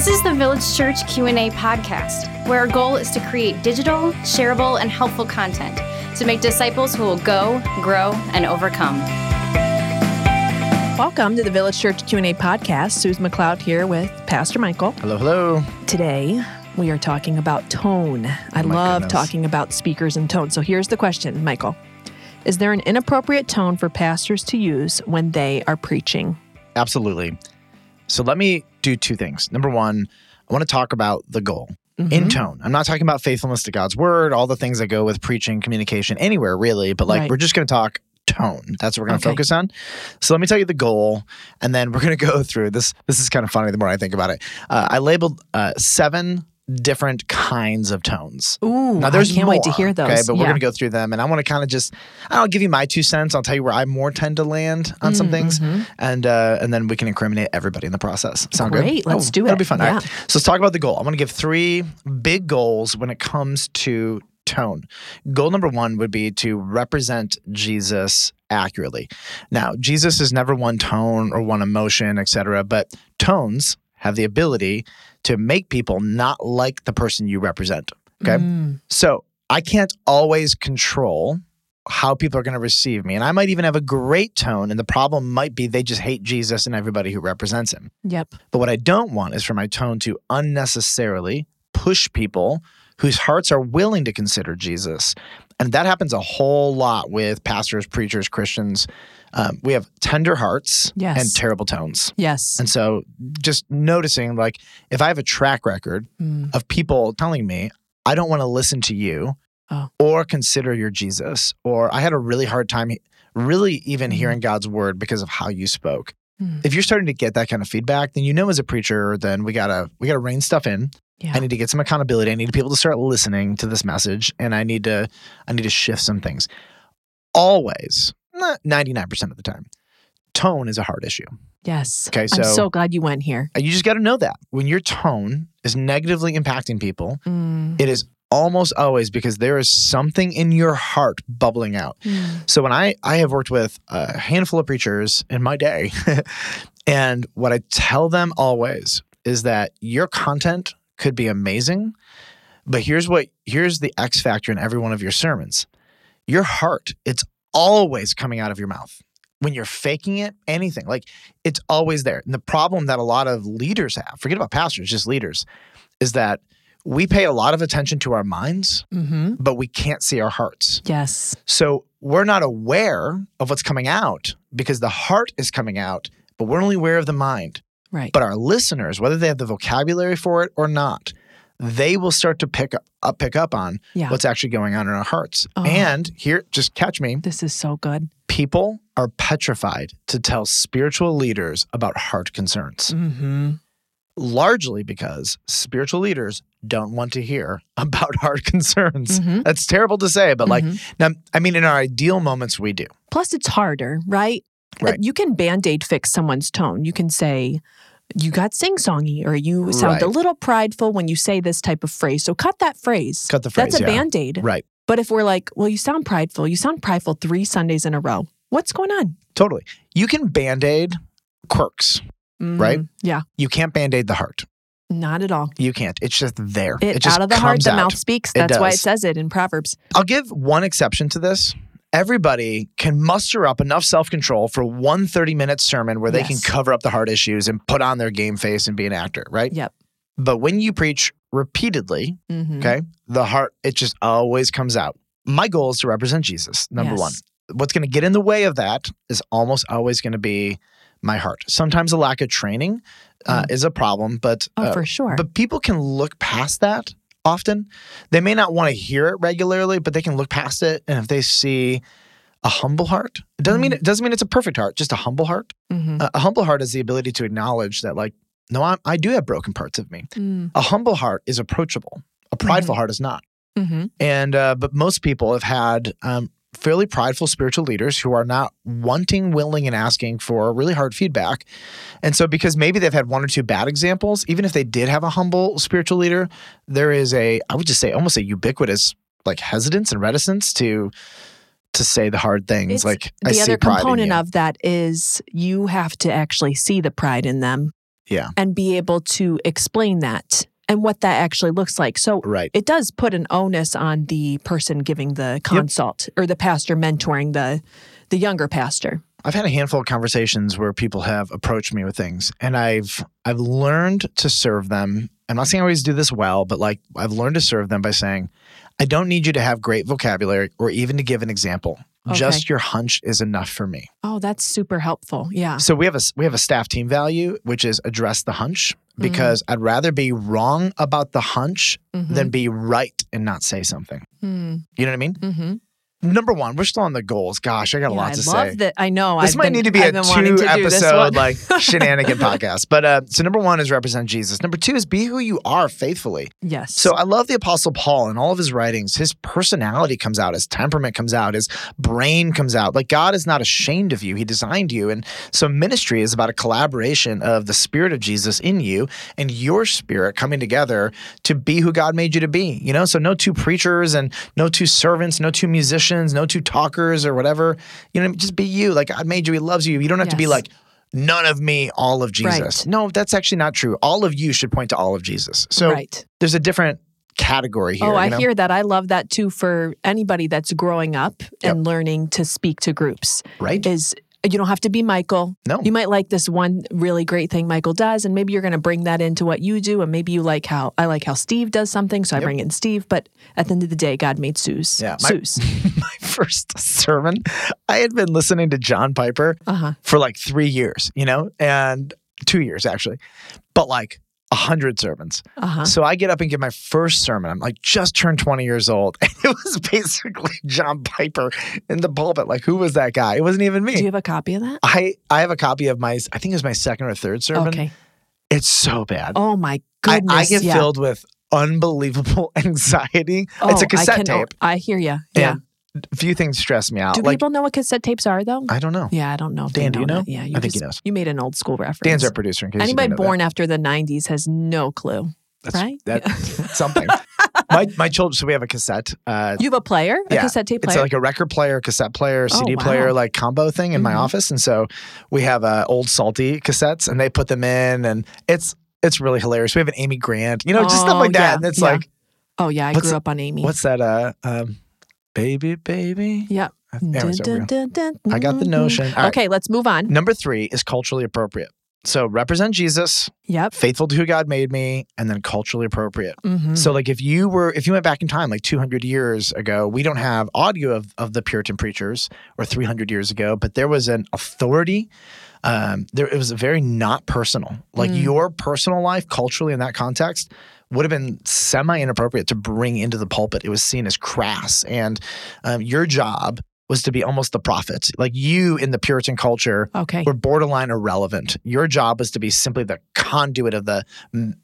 This is the Village Church Q&A podcast, where our goal is to create digital, shareable, and helpful content to make disciples who will go, grow, and overcome. Welcome to the Village Church Q&A podcast. Susan McLeod here with Pastor Michael. Hello, hello. Today, we are talking about tone. I Oh love goodness. talking about speakers and tone. So here's the question, Michael. Is there an inappropriate tone for pastors to use when they are preaching? Absolutely. So let me do two things. Number one, I want to talk about the goal in Mhm. tone. I'm not talking about faithfulness to God's word, all the things that go with preaching, communication, anywhere really, but like Right. we're just going to talk tone. That's what we're going to Okay. focus on. So let me tell you the goal, and then we're going to go through this. This is kind of funny the more I think about it. Uh, I labeled uh, seven different kinds of tones. Ooh, Now there's I can't wait to hear those. Okay, but we're gonna go through them, and I want to kind of just I'll give you my two cents. I'll tell you where I more tend to land on some things, Mhm. and uh, and then we can incriminate everybody in the process. Sound good? Great, let's do it. That'll be fun. Right. Yeah. So let's talk about the goal. I'm gonna give three big goals when it comes to tone. Goal number one would be to represent Jesus accurately. Now, Jesus is never one tone or one emotion, etc. But tones have the ability to make people not like the person you represent. Okay. Mm, So I can't always control how people are going to receive me. And I might even have a great tone. And the problem might be they just hate Jesus and everybody who represents him. yep. But what I don't want is for my tone to unnecessarily push people whose hearts are willing to consider Jesus. And that happens a whole lot with pastors, preachers, Christians. Um, we have tender hearts Yes. and terrible tones. Yes. And so just noticing, like, if I have a track record Mm, of people telling me, I don't want to listen to you Oh. or consider your Jesus, or I had a really hard time really even Mhm. hearing God's word because of how you spoke. Mm. If you're starting to get that kind of feedback, then you know as a preacher, then we gotta we gotta rein stuff in. Yeah. I need to get some accountability. I need people to start listening to this message, and I need to I need to shift some things. Always, ninety nine percent of the time, tone is a hard issue. yes. Okay, I'm so- so glad you went here. You just got to know that when your tone is negatively impacting people, Mm, it is almost always because there is something in your heart bubbling out. mm, So when I I have worked with a handful of preachers in my day, and what I tell them always is that your content could be amazing, but here's what here's the X factor in every one of your sermons. Your heart, it's always coming out of your mouth. When you're faking it, anything, like it's always there. And the problem that a lot of leaders have, forget about pastors, just leaders, is that we pay a lot of attention to our minds, mhm. but we can't see our hearts. Yes. So we're not aware of what's coming out because the heart is coming out, but we're only aware of the mind. Right. But our listeners, whether they have the vocabulary for it or not, they will start to pick up pick up on yeah. what's actually going on in our hearts. Oh. And here, just catch me, This is so good. people are petrified to tell spiritual leaders about heart concerns, Mm-hmm. largely because spiritual leaders don't want to hear about heart concerns. Mhm. That's terrible to say, but like Mhm. now, I mean, in our ideal moments, we do. Plus, it's harder, right? Right. You can band aid fix someone's tone. You can say, you got sing songy, or you sound a little prideful when you say this type of phrase. So cut that phrase. Cut the phrase. That's a yeah. band aid. Right. But if we're like, well, you sound prideful, you sound prideful three Sundays in a row. What's going on? Totally. You can band aid quirks. Right? Mhm. Yeah. You can't band aid the heart. Not at all. You can't. It's just there. It, just out of the heart, the out. mouth speaks. It That's why it says it in Proverbs. I'll give one exception to this. Everybody can muster up enough self control for one 30 minute sermon where they can cover up the hard issues and put on their game face and be an actor, right? Yep. But when you preach repeatedly, Mhm. okay, the heart, it just always comes out. My goal is to represent Jesus, number one. What's going to get in the way of that is almost always going to be my heart. Sometimes a lack of training uh, is a problem, but Oh, uh, for sure. but people can look past that often. They may not want to hear it regularly, but they can look past it. And if they see a humble heart, it doesn't mean Mhm. it doesn't mean it's a perfect heart, just a humble heart. Mhm. A, a humble heart is the ability to acknowledge that, like, no, I, I do have broken parts of me. Mm. A humble heart is approachable. A prideful heart is not. Mhm. And uh, but most people have had um, fairly prideful spiritual leaders who are not wanting, willing, and asking for really hard feedback. And so, because maybe they've had one or two bad examples, even if they did have a humble spiritual leader, there is a, I would just say, almost a ubiquitous like hesitance and reticence to to say the hard things. It's- like I the see other component of that is you have to actually see the pride in them. Yeah. and be able to explain that and what that actually looks like. So Right. it does put an onus on the person giving the consult or the pastor mentoring the the younger pastor. I've had a handful of conversations where people have approached me with things and I've I've learned to serve them. I'm not saying I always do this well, but like I've learned to serve them by saying, I don't need you to have great vocabulary or even to give an example. Okay. Just your hunch is enough for me. Oh, that's super helpful. Yeah. So we have a we have a staff team value, which is address the hunch, mm-hmm. because I'd rather be wrong about the hunch mm-hmm. than be right and not say something. Mm-hmm. You know what I mean? Mm-hmm. Number one, we're still on the goals. Gosh, I got a Yeah, lot I to love say. that. I know. This I've might been- need to be I've a two to do this episode like shenanigan podcast. But uh, so number one is represent Jesus. Number two is be who you are faithfully. yes. So I love the Apostle Paul and all of his writings. His personality comes out, his temperament comes out, his brain comes out. Like God is not ashamed of you. He designed you. And so ministry is about a collaboration of the spirit of Jesus in you and your spirit coming together to be who God made you to be. You know, so no two preachers and no two servants, no two musicians, no two talkers or whatever. You know, just be you. Like God made you, He loves you. You don't have to be like, none of me, all of Jesus. Right. No, that's actually not true. All of you should point to all of Jesus. So right. there's a different category here. oh, I you know? hear that. I love that too for anybody that's growing up and learning to speak to groups. right? Is you don't have to be Michael. No. You might like this one really great thing Michael does, and maybe you're going to bring that into what you do, and maybe you like how I like how Steve does something, so I bring in Steve. But at the end of the day, God made Suze. Yeah, my- Suze. My first sermon, I had been listening to John Piper Uh huh. for like three years, you know, and two years actually, but like a hundred sermons. Uh huh. So I get up and give my first sermon. I'm like just turned 20 years old. And it was basically John Piper in the pulpit. Like, who was that guy? It wasn't even me. Do you have a copy of that? I, I have a copy of my, I think it was my second or third sermon. Okay. It's so bad. Oh my I, goodness. I get yeah. filled with unbelievable anxiety. Oh, it's a cassette can- tape. I hear you. Yeah. And few things stress me out. Do like, people know what cassette tapes are though? I don't know. yeah, I don't know. Dan, do you know? that. Yeah, you I think he just- knows. You made an old school reference. Dan's our producer. In case you Anybody know that. born after the '90s has no clue, That's, right? That's something. my my children. So we have a cassette. Uh, You have a player, a Yeah, cassette tape player. it's like a record player, cassette player, CD Oh, wow. player, like combo thing in my Mhm. office. And so we have uh, old salty cassettes, and they put them in, and it's it's really hilarious. We have an Amy Grant, you know, just stuff Oh, like that. yeah, And it's yeah. like, oh yeah, I grew up on Amy. what's that? Uh, um, baby, baby. yeah. I- anyways, there we go. Dun, dun, dun, I got the notion. All right. Okay, let's move on. Number three is culturally appropriate. So represent Jesus, Yep. faithful to who God made me, and then culturally appropriate. Mhm. So like if you were if you went back in time like 200 years ago, we don't have audio of, of the Puritan preachers or 300 years ago, but there was an authority um there it was very not personal. Like Mm. your personal life culturally in that context would have been semi inappropriate to bring into the pulpit. It was seen as crass and um, your job was to be almost the prophet. Like you in the Puritan culture Okay. were borderline irrelevant. Your job was to be simply the conduit of the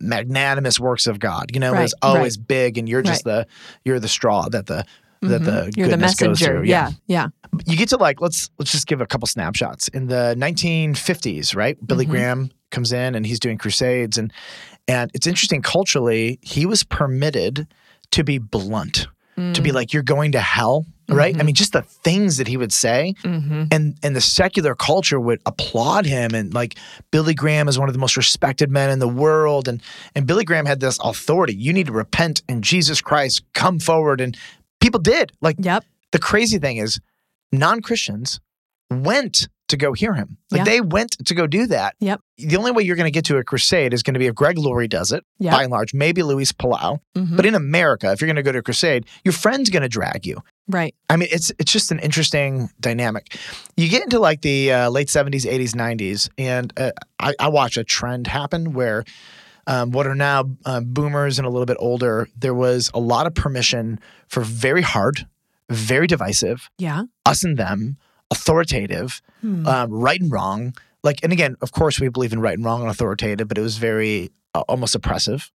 magnanimous works of God. You know, it was Right, right. always big, and you're just the you're the straw that the that Mhm. the You're the goodness goes messenger. through. Yeah. Yeah. you get to like let's let's just give a couple snapshots in the 1950s. Right, Billy Mhm. Graham comes in and he's doing crusades, and and it's interesting culturally he was permitted to be blunt, to be like you're going to hell. Right, I Mhm. mean, just the things that he would say, Mm-hmm. and and the secular culture would applaud him. And like Billy Graham is one of the most respected men in the world. And and Billy Graham had this authority. You need to repent in Jesus Christ. Come forward. And people did. Like Yep. the crazy thing is non-Christians went to go hear him like Yeah. they went to go do that Yep. the only way you're going to get to a crusade is going to be if Greg Laurie does it Yep. by and large maybe Luis Palau Mhm. but in America if you're going to go to a crusade your friend's going to drag you Right. I mean, it's it's just an interesting dynamic. You get into like the uh, late seventies, eighties, nineties, and uh, I, I watch a trend happen where um, what are now uh, boomers and a little bit older, there was a lot of permission for very hard, very divisive, Yeah. us and them, authoritative, Hmm. um, right and wrong. Like, and again, of course, we believe in right and wrong and authoritative, but it was very uh, almost oppressive.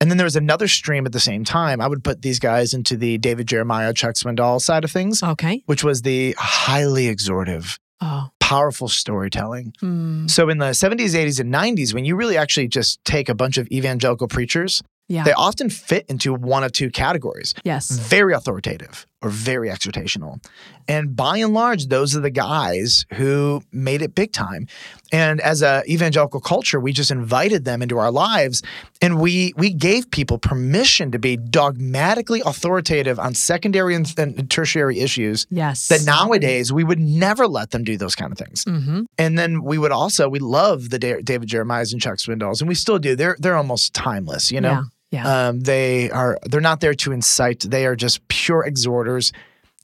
And then there was another stream at the same time. I would put these guys into the David Jeremiah, Chuck Swindoll side of things, okay. which was the highly exhortive, Oh. powerful storytelling. Hmm. So in the 70s, 80s, and 90s, when you really actually just take a bunch of evangelical preachers, Yeah. they often fit into one of two categories yes. very authoritative, or very exhortational. And by and large, those are the guys who made it big time. And as a evangelical culture, we just invited them into our lives and we we gave people permission to be dogmatically authoritative on secondary and, and tertiary issues Yes. that nowadays we would never let them do those kind of things. hmm And then we would also we love the Da- David Jeremiahs and Chuck Swindolls, and we still do. They're they're almost timeless, you know. Yeah. Yeah. Um, they are they're not there to incite. They are just pure exhorters.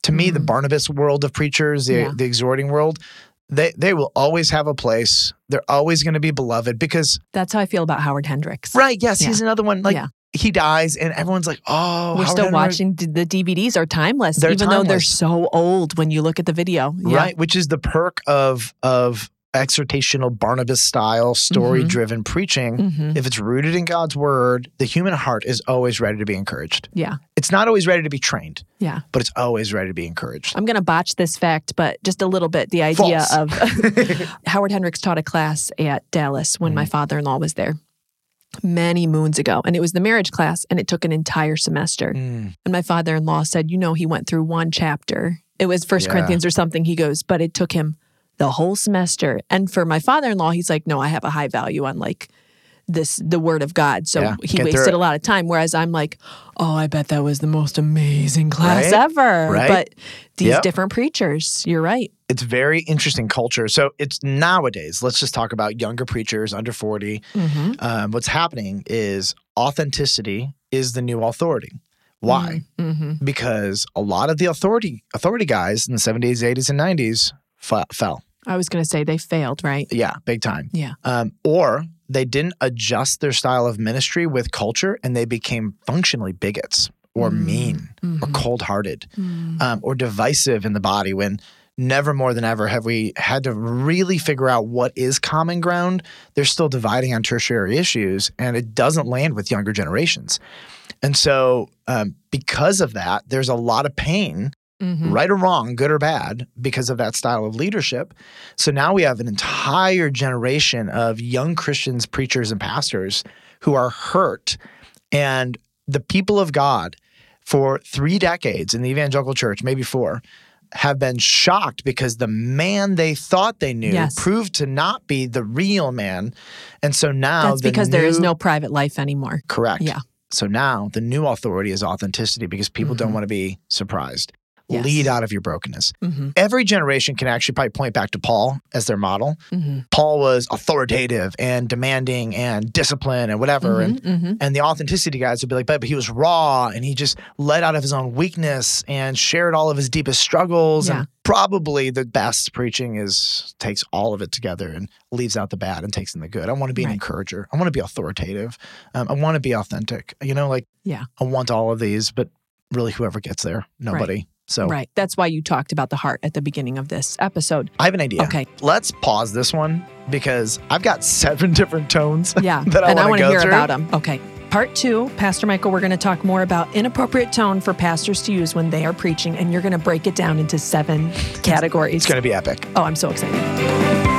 To me, the Mhm. Barnabas world of preachers, the Yeah. the exhorting world, they they will always have a place. They're always going to be beloved because That's how I feel about Howard Hendricks. right, yes, Yeah. he's another one. Like Yeah. he dies, and everyone's like, oh, We're Howard still Hendricks- watching the DVDs are timeless, They're even though they're so old when you look at the video. Yeah. right? Which is the perk of of exhortational Barnabas style story driven preaching. hmm If it's rooted in God's word, the human heart is always ready to be encouraged. Yeah. It's not always ready to be trained, Yeah. but it's always ready to be encouraged. I'm going to botch this fact, but just a little bit. The idea False. of Howard Hendricks taught a class at Dallas when my Mm-hmm. father in law was there many moons ago. And it was the marriage class, and it took an entire semester. Mm, And my father in law said, You know, he went through one chapter. It was First Yeah. Corinthians or something. He goes, But it took him the whole semester. And for my father in law, he's like, No, I have a high value on like this, the word of God. So Yeah, he wasted a lot of time. Whereas I'm like, Oh, I bet that was the most amazing class Right? ever. Right? But these Yep. different preachers, you're right. It's very interesting culture. So it's nowadays, let's just talk about younger preachers under 40. Mm-hmm. Um, what's happening is authenticity is the new authority. Why? Mm-hmm. Because a lot of the authority authority guys in the 70s, 80s, and 90s fe- fell. I was going to say they failed, right? Yeah, big time. Yeah. Um, or they didn't adjust their style of ministry with culture and they became functionally bigots or Mm. mean or Mhm. cold hearted Mm. um, or divisive in the body when never more than ever have we had to really figure out what is common ground. They're still dividing on tertiary issues and it doesn't land with younger generations. And so, um, because of that, there's a lot of pain Mhm. right or wrong, good or bad, because of that style of leadership. So now we have an entire generation of young Christians, preachers, and pastors who are hurt. And the people of God, for three decades in the evangelical church, maybe four, have been shocked because the man they thought they knew Yes. proved to not be the real man. And so now That's the because there is no private life anymore. correct. Yeah. So now the new authority is authenticity because people don't Mhm. want to be surprised. Yes. Lead out of your brokenness. hmm Every generation can actually probably point back to Paul as their model. hmm Paul was authoritative and demanding and disciplined and whatever. And hmm and the authenticity guys would be like, but, but he was raw and he just led out of his own weakness and shared all of his deepest struggles. Yeah. And probably the best preaching is takes all of it together and leaves out the bad and takes in the good. I want to be an encourager. I want to be authoritative. Um, I want to be authentic. You know, like Yeah. I want all of these, but really whoever gets there, nobody. So Right. That's why you talked about the heart at the beginning of this episode. I have an idea. Okay. Let's pause this one because I've got seven different tones. Yeah. That I and I want to hear through. about them. Okay. Part two, Pastor Michael, we're going to talk more about inappropriate tone for pastors to use when they are preaching, and you're going to break it down into seven categories. It's going to be epic. oh, I'm so excited.